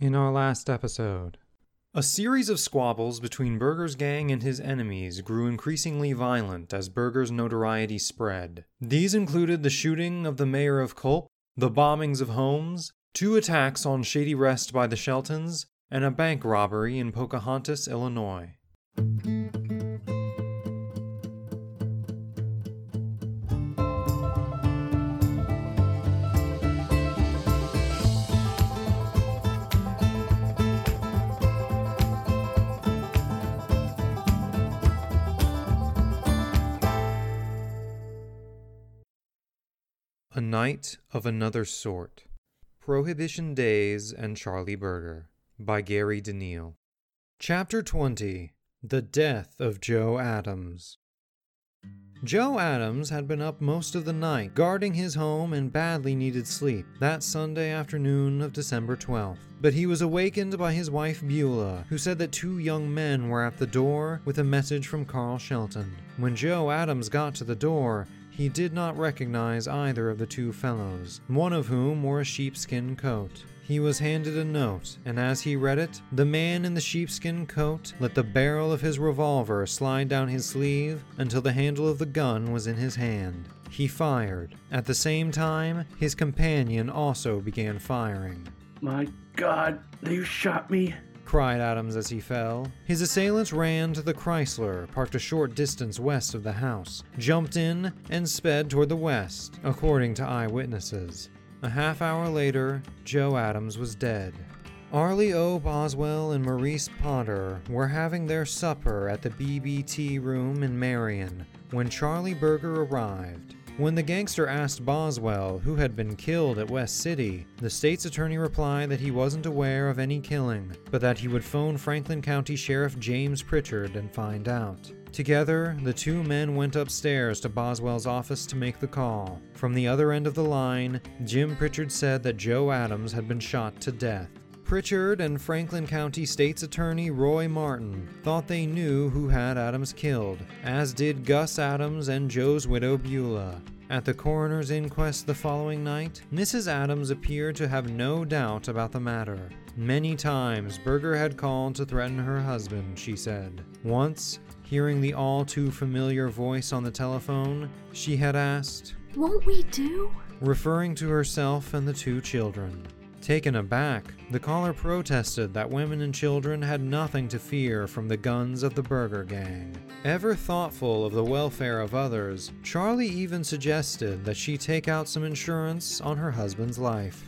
In our last episode, a series of squabbles between Birger's gang and his enemies grew increasingly violent as Birger's notoriety spread. These included the shooting of the mayor of Colp, the bombings of homes, two attacks on Shady Rest by the Sheltons, and a bank robbery in Pocahontas, Illinois. A Knight of Another Sort Prohibition Days and Charlie Birger by Gary DeNeal. Chapter 20 The Death of Joe Adams. Joe Adams had been up most of the night, guarding his home and badly needed sleep that Sunday afternoon of December 12th. But he was awakened by his wife Beulah, who said that two young men were at the door with a message from Carl Shelton. When Joe Adams got to the door, he did not recognize either of the two fellows, one of whom wore a sheepskin coat. He was handed a note, and as he read it, the man in the sheepskin coat let the barrel of his revolver slide down his sleeve until the handle of the gun was in his hand. He fired. At the same time, his companion also began firing. My God, they shot me cried Adams as he fell. His assailants ran to the Chrysler, parked a short distance west of the house, jumped in, and sped toward the west, according to eyewitnesses. A half hour later, Joe Adams was dead. Arlie O. Boswell and Maurice Potter were having their supper at the BBT room in Marion when Charlie Birger arrived. When the gangster asked Boswell who had been killed at West City, the state's attorney replied that he wasn't aware of any killing, but that he would phone Franklin County Sheriff James Pritchard and find out. Together, the two men went upstairs to Boswell's office to make the call. From the other end of the line, Jim Pritchard said that Joe Adams had been shot to death. Pritchard and Franklin County State's Attorney Roy Martin thought they knew who had Adams killed, as did Gus Adams and Joe's widow Beulah. At the coroner's inquest the following night, Mrs. Adams appeared to have no doubt about the matter. Many times Birger had called to threaten her husband, she said. Once, hearing the all too familiar voice on the telephone, she had asked, Won't we do? referring to herself and the two children. Taken aback, the caller protested that women and children had nothing to fear from the guns of the Birger Gang. Ever thoughtful of the welfare of others, Charlie even suggested that she take out some insurance on her husband's life.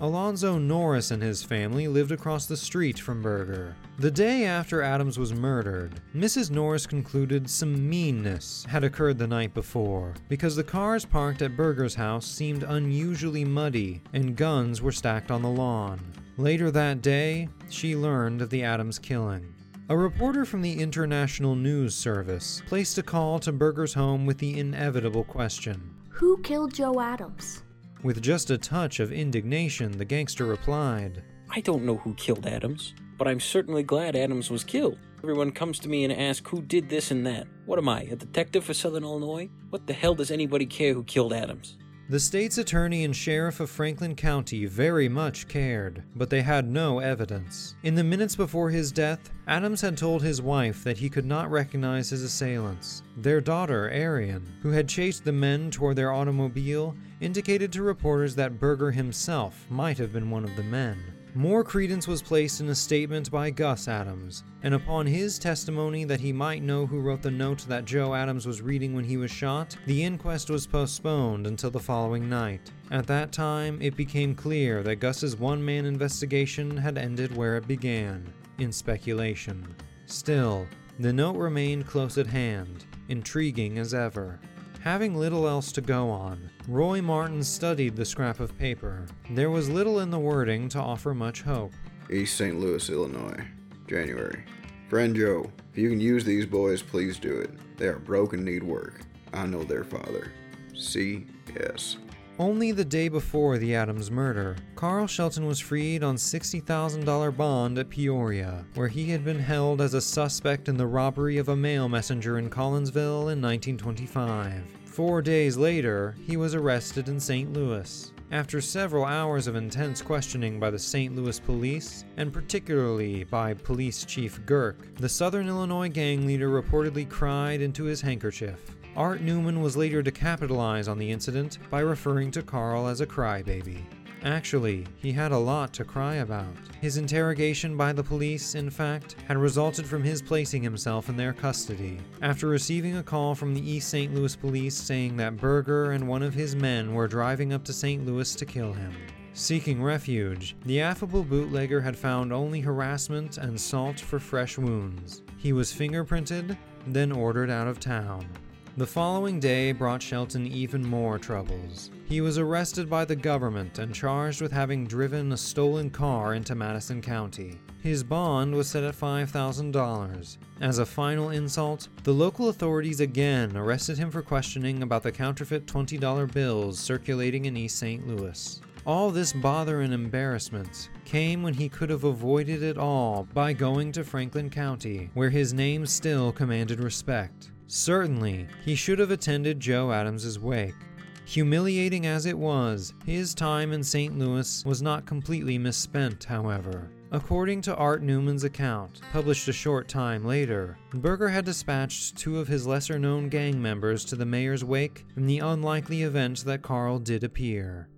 Alonzo Norris and his family lived across the street from Birger. The day after Adams was murdered, Mrs. Norris concluded some meanness had occurred the night before because the cars parked at Birger's house seemed unusually muddy and guns were stacked on the lawn. Later that day, she learned of the Adams killing. A reporter from the International News Service placed a call to Birger's home with the inevitable question Who killed Joe Adams? With just a touch of indignation, the gangster replied, I don't know who killed Adams, but I'm certainly glad Adams was killed. Everyone comes to me and asks who did this and that. What am I, a detective for Southern Illinois? What the hell does anybody care who killed Adams? The state's attorney and sheriff of Franklin County very much cared, but they had no evidence. In the minutes before his death, Adams had told his wife that he could not recognize his assailants. Their daughter, Arian, who had chased the men toward their automobile, indicated to reporters that Birger himself might have been one of the men. More credence was placed in a statement by Gus Adams, and upon his testimony that he might know who wrote the note that Joe Adams was reading when he was shot, the inquest was postponed until the following night. At that time, it became clear that Gus's one man investigation had ended where it began in speculation. Still, the note remained close at hand, intriguing as ever. Having little else to go on, Roy Martin studied the scrap of paper. There was little in the wording to offer much hope. East St. Louis, Illinois, January. Friend Joe, if you can use these boys, please do it. They are broke and need work. I know their father. C.S. Only the day before the Adams murder, Carl Shelton was freed on $60,000 bond at Peoria, where he had been held as a suspect in the robbery of a mail messenger in Collinsville in 1925. Four days later, he was arrested in St. Louis. After several hours of intense questioning by the St. Louis police, and particularly by Police Chief Gerk, the Southern Illinois gang leader reportedly cried into his handkerchief. Art Newman was later to capitalize on the incident by referring to Carl as a crybaby. Actually, he had a lot to cry about. His interrogation by the police, in fact, had resulted from his placing himself in their custody. After receiving a call from the East St. Louis police saying that Birger and one of his men were driving up to St. Louis to kill him. Seeking refuge, the affable bootlegger had found only harassment and salt for fresh wounds. He was fingerprinted, then ordered out of town. The following day brought Shelton even more troubles. He was arrested by the government and charged with having driven a stolen car into Madison County. His bond was set at $5,000. As a final insult, the local authorities again arrested him for questioning about the counterfeit $20 bills circulating in East St. Louis. All this bother and embarrassment came when he could have avoided it all by going to Franklin County, where his name still commanded respect. Certainly, he should have attended Joe Adams's wake. Humiliating as it was, his time in St. Louis was not completely misspent, however. According to Art Newman's account, published a short time later, Birger had dispatched two of his lesser known gang members to the mayor's wake in the unlikely event that Carl did appear.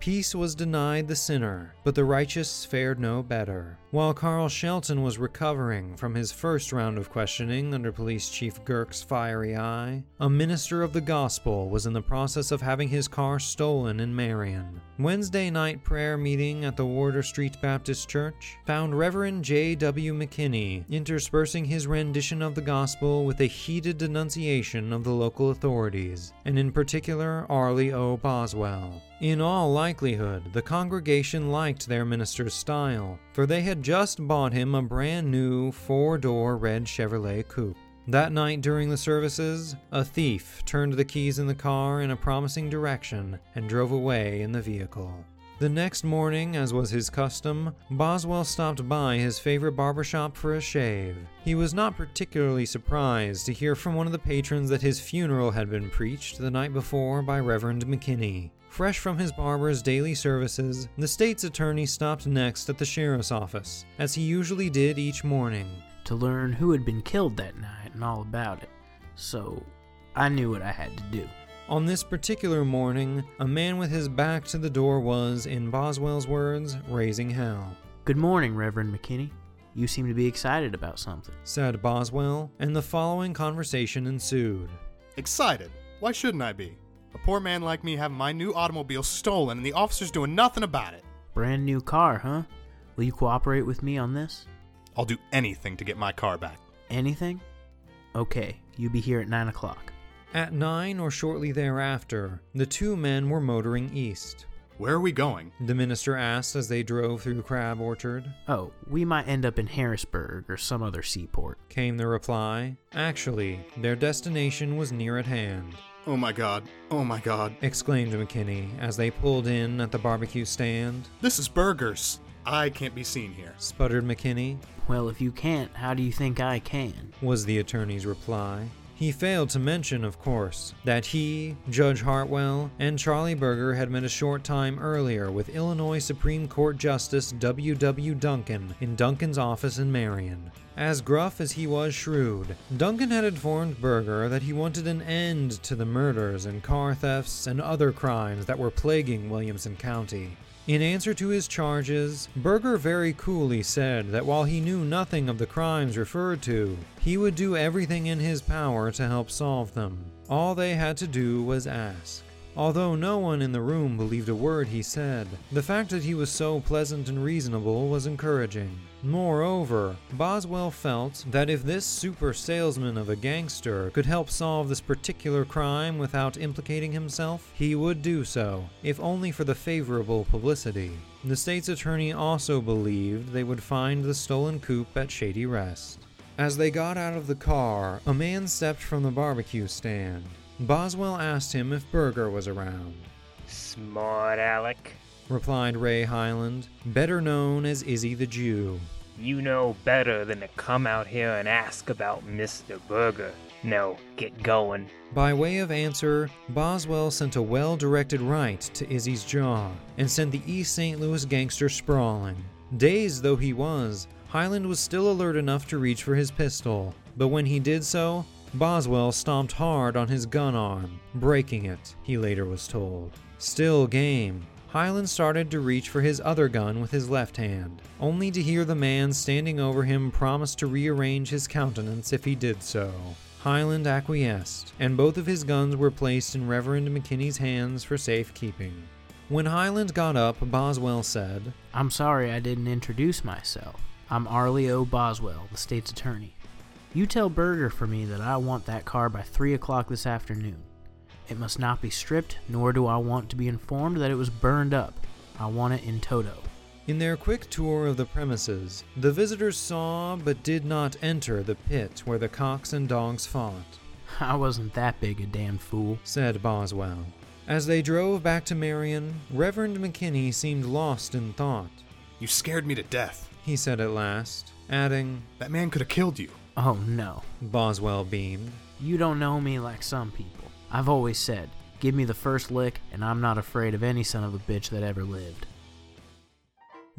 Peace was denied the sinner, but the righteous fared no better. While Carl Shelton was recovering from his first round of questioning under Police Chief Gerk's fiery eye, a minister of the gospel was in the process of having his car stolen in Marion. Wednesday night prayer meeting at the Warder Street Baptist Church found Reverend J.W. McKinney interspersing his rendition of the gospel with a heated denunciation of the local authorities, and in particular Arlie O. Boswell. In all likelihood, the congregation liked their minister's style, for they had just bought him a brand new four door red Chevrolet coupe. That night during the services, a thief turned the keys in the car in a promising direction and drove away in the vehicle. The next morning, as was his custom, Boswell stopped by his favorite barbershop for a shave. He was not particularly surprised to hear from one of the patrons that his funeral had been preached the night before by Reverend McKinney. Fresh from his barber's daily services, the state's attorney stopped next at the sheriff's office, as he usually did each morning. to learn who had been killed that night and all about it. So I knew what I had to do. On this particular morning, a man with his back to the door was, in Boswell's words, raising hell. Good morning, Reverend McKinney. You seem to be excited about something. Said Boswell, and the following conversation ensued. Excited? Why shouldn't I be? A poor man like me having my new automobile stolen and the officers doing nothing about it. Brand new car, huh? Will you cooperate with me on this? I'll do anything to get my car back. Anything? Okay, you be here at 9 o'clock. At nine or shortly thereafter, the two men were motoring east. Where are we going? The minister asked as they drove through Crab Orchard. Oh, we might end up in Harrisburg or some other seaport. Came the reply. Actually, their destination was near at hand. Oh my god. Oh my god. Exclaimed McKinney as they pulled in at the barbecue stand. This is Birgers. I can't be seen here. Sputtered McKinney. Well, if you can't, how do you think I can? was the attorney's reply. He failed to mention, of course, that he, Judge Hartwell, and Charlie Birger had met a short time earlier with Illinois Supreme Court Justice W. W. Duncan in Duncan's office in Marion. As gruff as he was shrewd, Duncan had informed Birger that he wanted an end to the murders and car thefts and other crimes that were plaguing Williamson County. In answer to his charges, Birger very coolly said that while he knew nothing of the crimes referred to, he would do everything in his power to help solve them. All they had to do was ask. Although no one in the room believed a word he said, the fact that he was so pleasant and reasonable was encouraging. Moreover, Boswell felt that if this super salesman of a gangster could help solve this particular crime without implicating himself, he would do so, if only for the favorable publicity. The state's attorney also believed they would find the stolen coupe at Shady Rest. As they got out of the car, a man stepped from the barbecue stand. Boswell asked him if Birger was around. Smart Alec. Replied Ray Highland, better known as Izzy the Jew. You know better than to come out here and ask about Mr. Birger. No, get going. By way of answer, Boswell sent a well directed right to Izzy's jaw and sent the East St. Louis gangster sprawling. Dazed though he was, Highland was still alert enough to reach for his pistol, but when he did so, Boswell stomped hard on his gun arm, breaking it, he later was told. Still game, Highland started to reach for his other gun with his left hand, only to hear the man standing over him promise to rearrange his countenance if he did so. Highland acquiesced, and both of his guns were placed in Reverend McKinney's hands for safekeeping. When Highland got up, Boswell said, I'm sorry I didn't introduce myself. I'm Arlie O. Boswell, the state's attorney. You tell Birger for me that I want that car by 3 o'clock this afternoon. It must not be stripped, nor do I want to be informed that it was burned up. I want it in toto. In their quick tour of the premises, the visitors saw but did not enter the pit where the cocks and dogs fought, I wasn't that big a damn fool. said Boswell. As they drove back to Marion, Reverend McKinney seemed lost in thought. You scared me to death. He said at last, adding, That man could have killed you. Oh no. Boswell beamed. You don't know me like some people. I've always said, give me the first lick, and I'm not afraid of any son of a bitch that ever lived.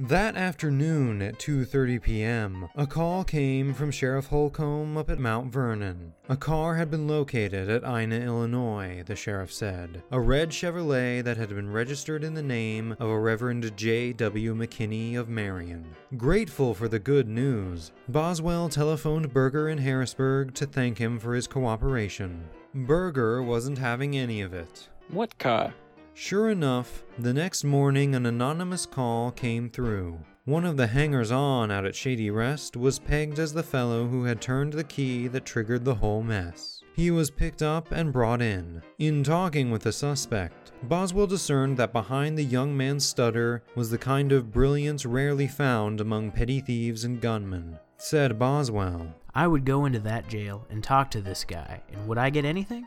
That afternoon at 2:30 p.m., a call came from Sheriff Holcomb up at Mount Vernon. A car had been located at Ina, Illinois, the sheriff said. A red Chevrolet that had been registered in the name of a Reverend J. W. McKinney of Marion. Grateful for the good news, Boswell telephoned Birger in Harrisburg to thank him for his cooperation. Birger wasn't having any of it. What car? Sure enough, the next morning an anonymous call came through. One of the hangers on out at Shady Rest was pegged as the fellow who had turned the key that triggered the whole mess. He was picked up and brought in. In talking with the suspect, Boswell discerned that behind the young man's stutter was the kind of brilliance rarely found among petty thieves and gunmen. Said Boswell, I would go into that jail and talk to this guy, and would I get anything?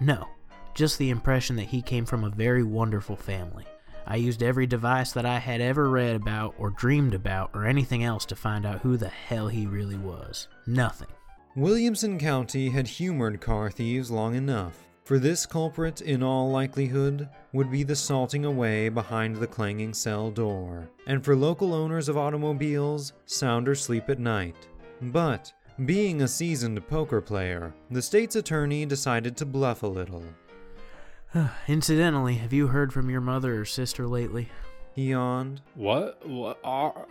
No, just the impression that he came from a very wonderful family. I used every device that I had ever read about or dreamed about or anything else to find out who the hell he really was. Nothing. Williamson County had humored car thieves long enough, for this culprit, in all likelihood, would be the salting away behind the clanging cell door, and for local owners of automobiles, sounder sleep at night. But, being a seasoned poker player, the state's attorney decided to bluff a little. Incidentally, have you heard from your mother or sister lately? He yawned. What? What are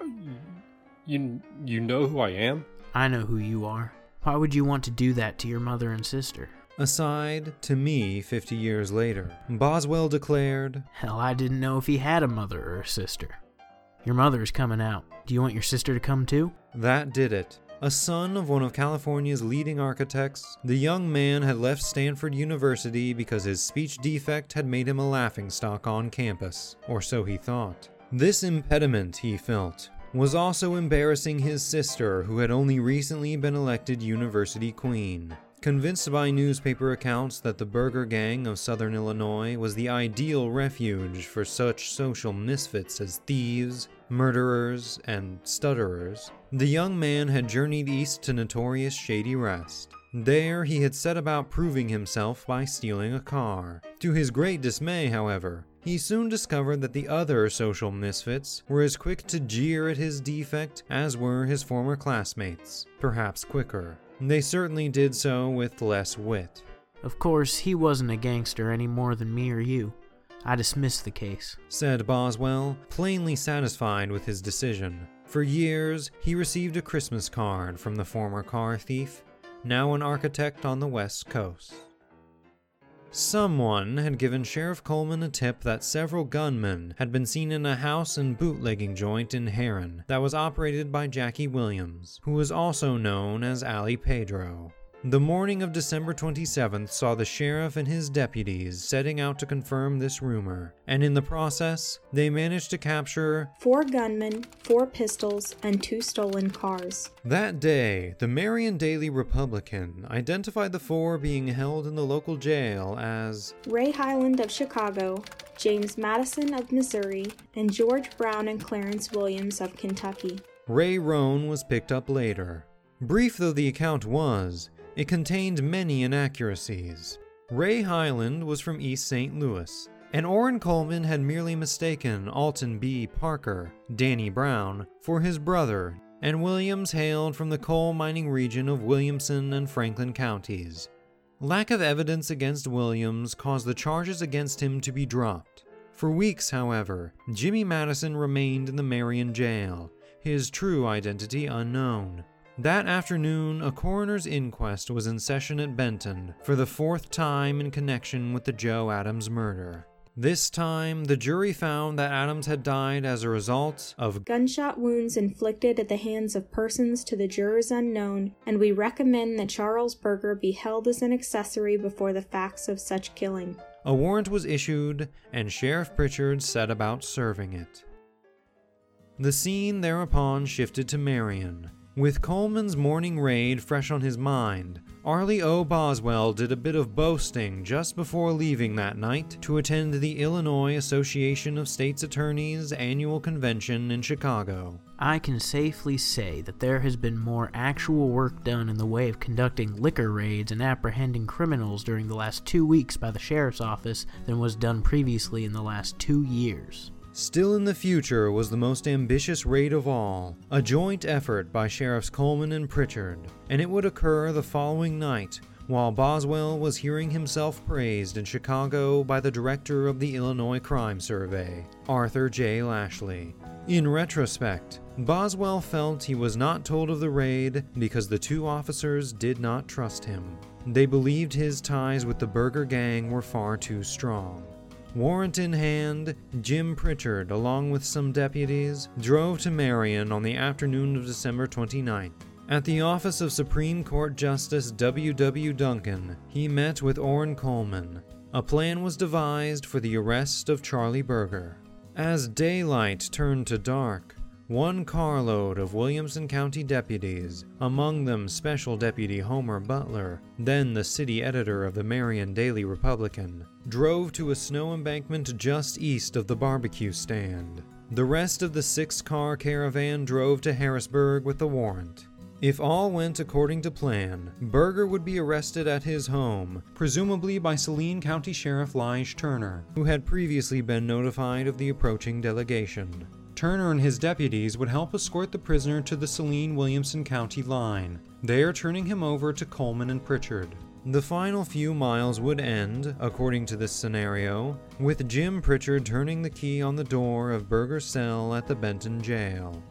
you? You know who I am? I know who you are. Why would you want to do that to your mother and sister? Aside to me 50 years later, Boswell declared, Hell, I didn't know if he had a mother or a sister. Your mother is coming out. Do you want your sister to come too? That did it. A son of one of California's leading architects, the young man had left Stanford University because his speech defect had made him a laughingstock on campus, or so he thought. This impediment, he felt, was also embarrassing his sister, who had only recently been elected university queen. Convinced by newspaper accounts that the Birger Gang of Southern Illinois was the ideal refuge for such social misfits as thieves, murderers, and stutterers, the young man had journeyed east to notorious Shady Rest. There, he had set about proving himself by stealing a car. To his great dismay, however, he soon discovered that the other social misfits were as quick to jeer at his defect as were his former classmates, perhaps quicker. They certainly did so with less wit. Of course, he wasn't a gangster any more than me or you. I dismissed the case. Said Boswell, plainly satisfied with his decision. For years, he received a Christmas card from the former car thief, now an architect on the West Coast. Someone had given Sheriff Coleman a tip that several gunmen had been seen in a house and bootlegging joint in Herrin that was operated by Jackie Williams, who was also known as Ali Pedro. The morning of December 27th saw the sheriff and his deputies setting out to confirm this rumor, and in the process, they managed to capture four gunmen, four pistols, and two stolen cars. That day, the Marion Daily Republican identified the four being held in the local jail as Ray Highland of Chicago, James Madison of Missouri, and George Brown and Clarence Williams of Kentucky. Ray Roan was picked up later. Brief though the account was, It contained many inaccuracies. Ray Highland was from East St. Louis, and Orrin Coleman had merely mistaken Alton B. Parker, Danny Brown, for his brother, and Williams hailed from the coal mining region of Williamson and Franklin counties. Lack of evidence against Williams caused the charges against him to be dropped. For weeks, however, Jimmy Madison remained in the Marion jail, his true identity unknown. That afternoon, a coroner's inquest was in session at Benton for the fourth time in connection with the Joe Adams murder. This time, the jury found that Adams had died as a result of gunshot wounds inflicted at the hands of persons to the jurors unknown, and we recommend that Charles Birger be held as an accessory before the facts of such killing. A warrant was issued, and Sheriff Pritchard set about serving it. The scene thereupon shifted to Marion. With Coleman's morning raid fresh on his mind, Arlie O. Boswell did a bit of boasting just before leaving that night to attend the Illinois Association of States Attorneys annual convention in Chicago. I can safely say that there has been more actual work done in the way of conducting liquor raids and apprehending criminals during the last two weeks by the Sheriff's Office than was done previously in the last two years. Still in the future was the most ambitious raid of all, a joint effort by Sheriffs Coleman and Pritchard, and it would occur the following night while Boswell was hearing himself praised in Chicago by the director of the Illinois Crime Survey, Arthur J. Lashley. In retrospect, Boswell felt he was not told of the raid because the two officers did not trust him. They believed his ties with the Birger gang were far too strong. Warrant in hand, Jim Pritchard, along with some deputies, drove to Marion on the afternoon of December 29th. At the office of Supreme Court Justice W. W. Duncan, he met with Orrin Coleman. A plan was devised for the arrest of Charlie Birger. As daylight turned to dark, one carload of Williamson County deputies, among them Special Deputy Homer Butler, then the city editor of the Marion Daily Republican, drove to a snow embankment just east of the barbecue stand. The rest of the six car caravan drove to Harrisburg with the warrant. If all went according to plan, Birger would be arrested at his home, presumably by Saline County Sheriff Lige Turner, who had previously been notified of the approaching delegation. Turner and his deputies would help escort the prisoner to the Saline Williamson County line, there turning him over to Coleman and Pritchard. The final few miles would end, according to this scenario, with Jim Pritchard turning the key on the door of Birger's cell at the Benton jail.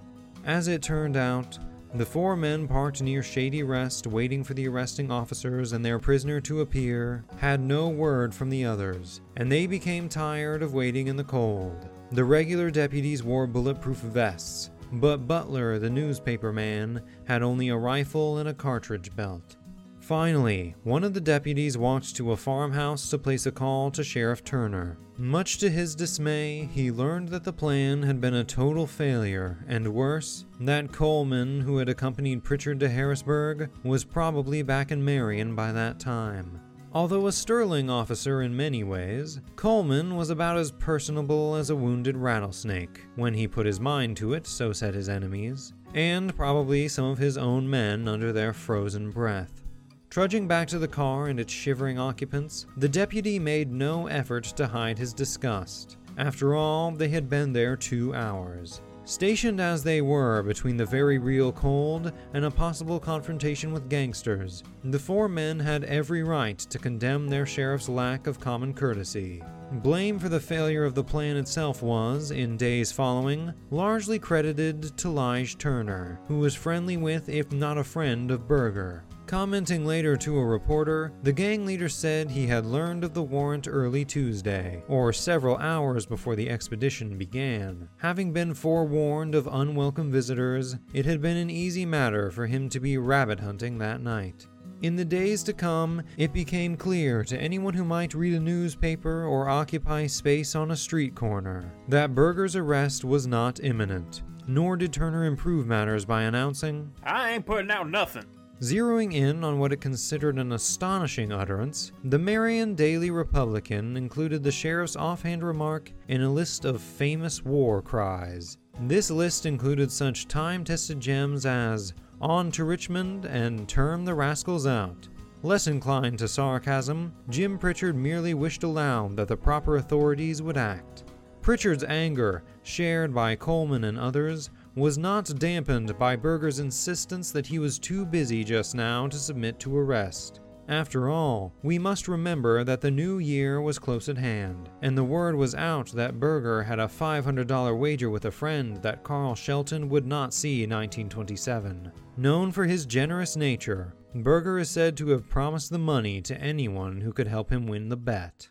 As it turned out, the four men parked near Shady Rest, waiting for the arresting officers and their prisoner to appear, had no word from the others, and they became tired of waiting in the cold. The regular deputies wore bulletproof vests, but Butler, the newspaper man, had only a rifle and a cartridge belt. Finally, one of the deputies walked to a farmhouse to place a call to Sheriff Turner. Much to his dismay, he learned that the plan had been a total failure, and worse, that Coleman, who had accompanied Pritchard to Harrisburg, was probably back in Marion by that time. Although a sterling officer in many ways, Coleman was about as personable as a wounded rattlesnake, when he put his mind to it, so said his enemies, and probably some of his own men under their frozen breath. Trudging back to the car and its shivering occupants, the deputy made no effort to hide his disgust. After all, they had been there two hours. Stationed as they were between the very real cold and a possible confrontation with gangsters, the four men had every right to condemn their sheriff's lack of common courtesy. Blame for the failure of the plan itself was, in days following, largely credited to Lige Turner, who was friendly with, if not a friend, of Birger. Commenting later to a reporter, the gang leader said he had learned of the warrant early Tuesday, or several hours before the expedition began. Having been forewarned of unwelcome visitors, it had been an easy matter for him to be rabbit hunting that night. In the days to come, it became clear to anyone who might read a newspaper or occupy space on a street corner that Birger's arrest was not imminent. Nor did Turner improve matters by announcing, I ain't putting out nothing. Zeroing in on what it considered an astonishing utterance, the Marion Daily Republican included the sheriff's offhand remark in a list of famous war cries. This list included such time tested gems as On to Richmond and Turn the Rascals Out. Less inclined to sarcasm, Jim Pritchard merely wished aloud that the proper authorities would act. Pritchard's anger, shared by Coleman and others, was not dampened by Birger's insistence that he was too busy just now to submit to arrest. After all, we must remember that the new year was close at hand, and the word was out that Birger had a $500 wager with a friend that Carl Shelton would not see 1927. Known for his generous nature, Birger is said to have promised the money to anyone who could help him win the bet.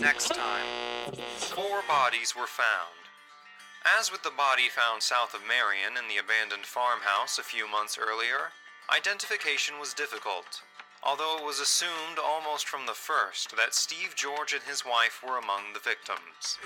Next time, four bodies were found. As with the body found south of Marion in the abandoned farmhouse a few months earlier, identification was difficult, although it was assumed almost from the first that Steve George and his wife were among the victims.